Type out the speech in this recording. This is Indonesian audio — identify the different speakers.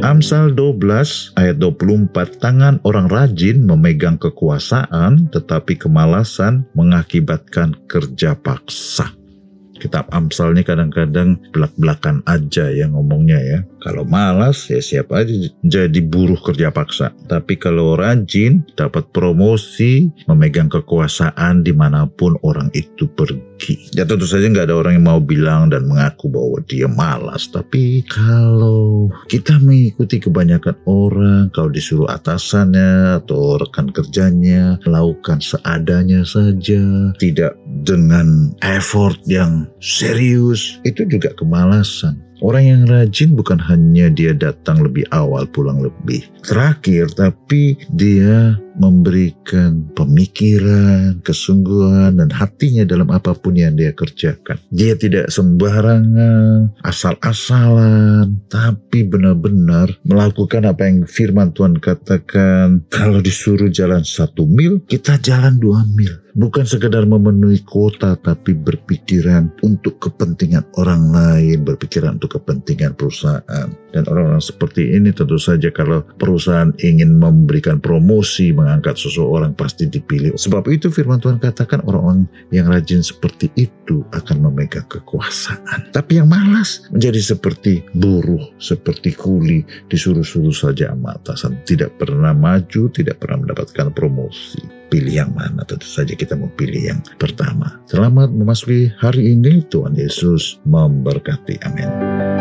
Speaker 1: Amsal 12 ayat 24 tangan orang rajin memegang kekuasaan tetapi kemalasan mengakibatkan kerja paksa. Kitab Amsal ini kadang-kadang belak-belakan aja ya ngomongnya ya. Kalau malas ya siapa aja jadi buruh kerja paksa. Tapi kalau rajin dapat promosi, memegang kekuasaan di mana pun orang itu pergi. Ya tentu saja nggak ada orang yang mau bilang dan mengaku bahwa dia malas. Tapi kalau kita mengikuti kebanyakan orang, kalau disuruh atasannya atau rekan kerjanya melakukan seadanya saja, tidak dengan effort yang serius, itu juga kemalasan. Orang yang rajin bukan hanya dia datang lebih awal pulang lebih terakhir, tapi dia memberikan pemikiran, kesungguhan, dan hatinya dalam apa pun yang dia kerjakan. Dia tidak sembarangan, asal-asalan, tapi benar-benar melakukan apa yang firman Tuhan katakan. Kalau disuruh jalan satu mil, kita jalan dua mil. Bukan sekedar memenuhi kota, tapi berpikiran untuk kepentingan orang lain, berpikiran untuk kepentingan perusahaan. Dan orang-orang seperti ini tentu saja kalau perusahaan ingin memberikan promosi, mengangkat seseorang pasti dipilih. Sebab itu firman Tuhan katakan orang-orang yang rajin seperti itu akan memegang kekuasaan. Tapi yang malas menjadi seperti buruh, seperti kuli, disuruh-suruh saja sama atasan. Tidak pernah maju, tidak pernah mendapatkan promosi. Pilih yang mana? Tentu saja kita mau pilih yang pertama. Selamat memasuki hari ini. Tuhan Yesus memberkati. Amin.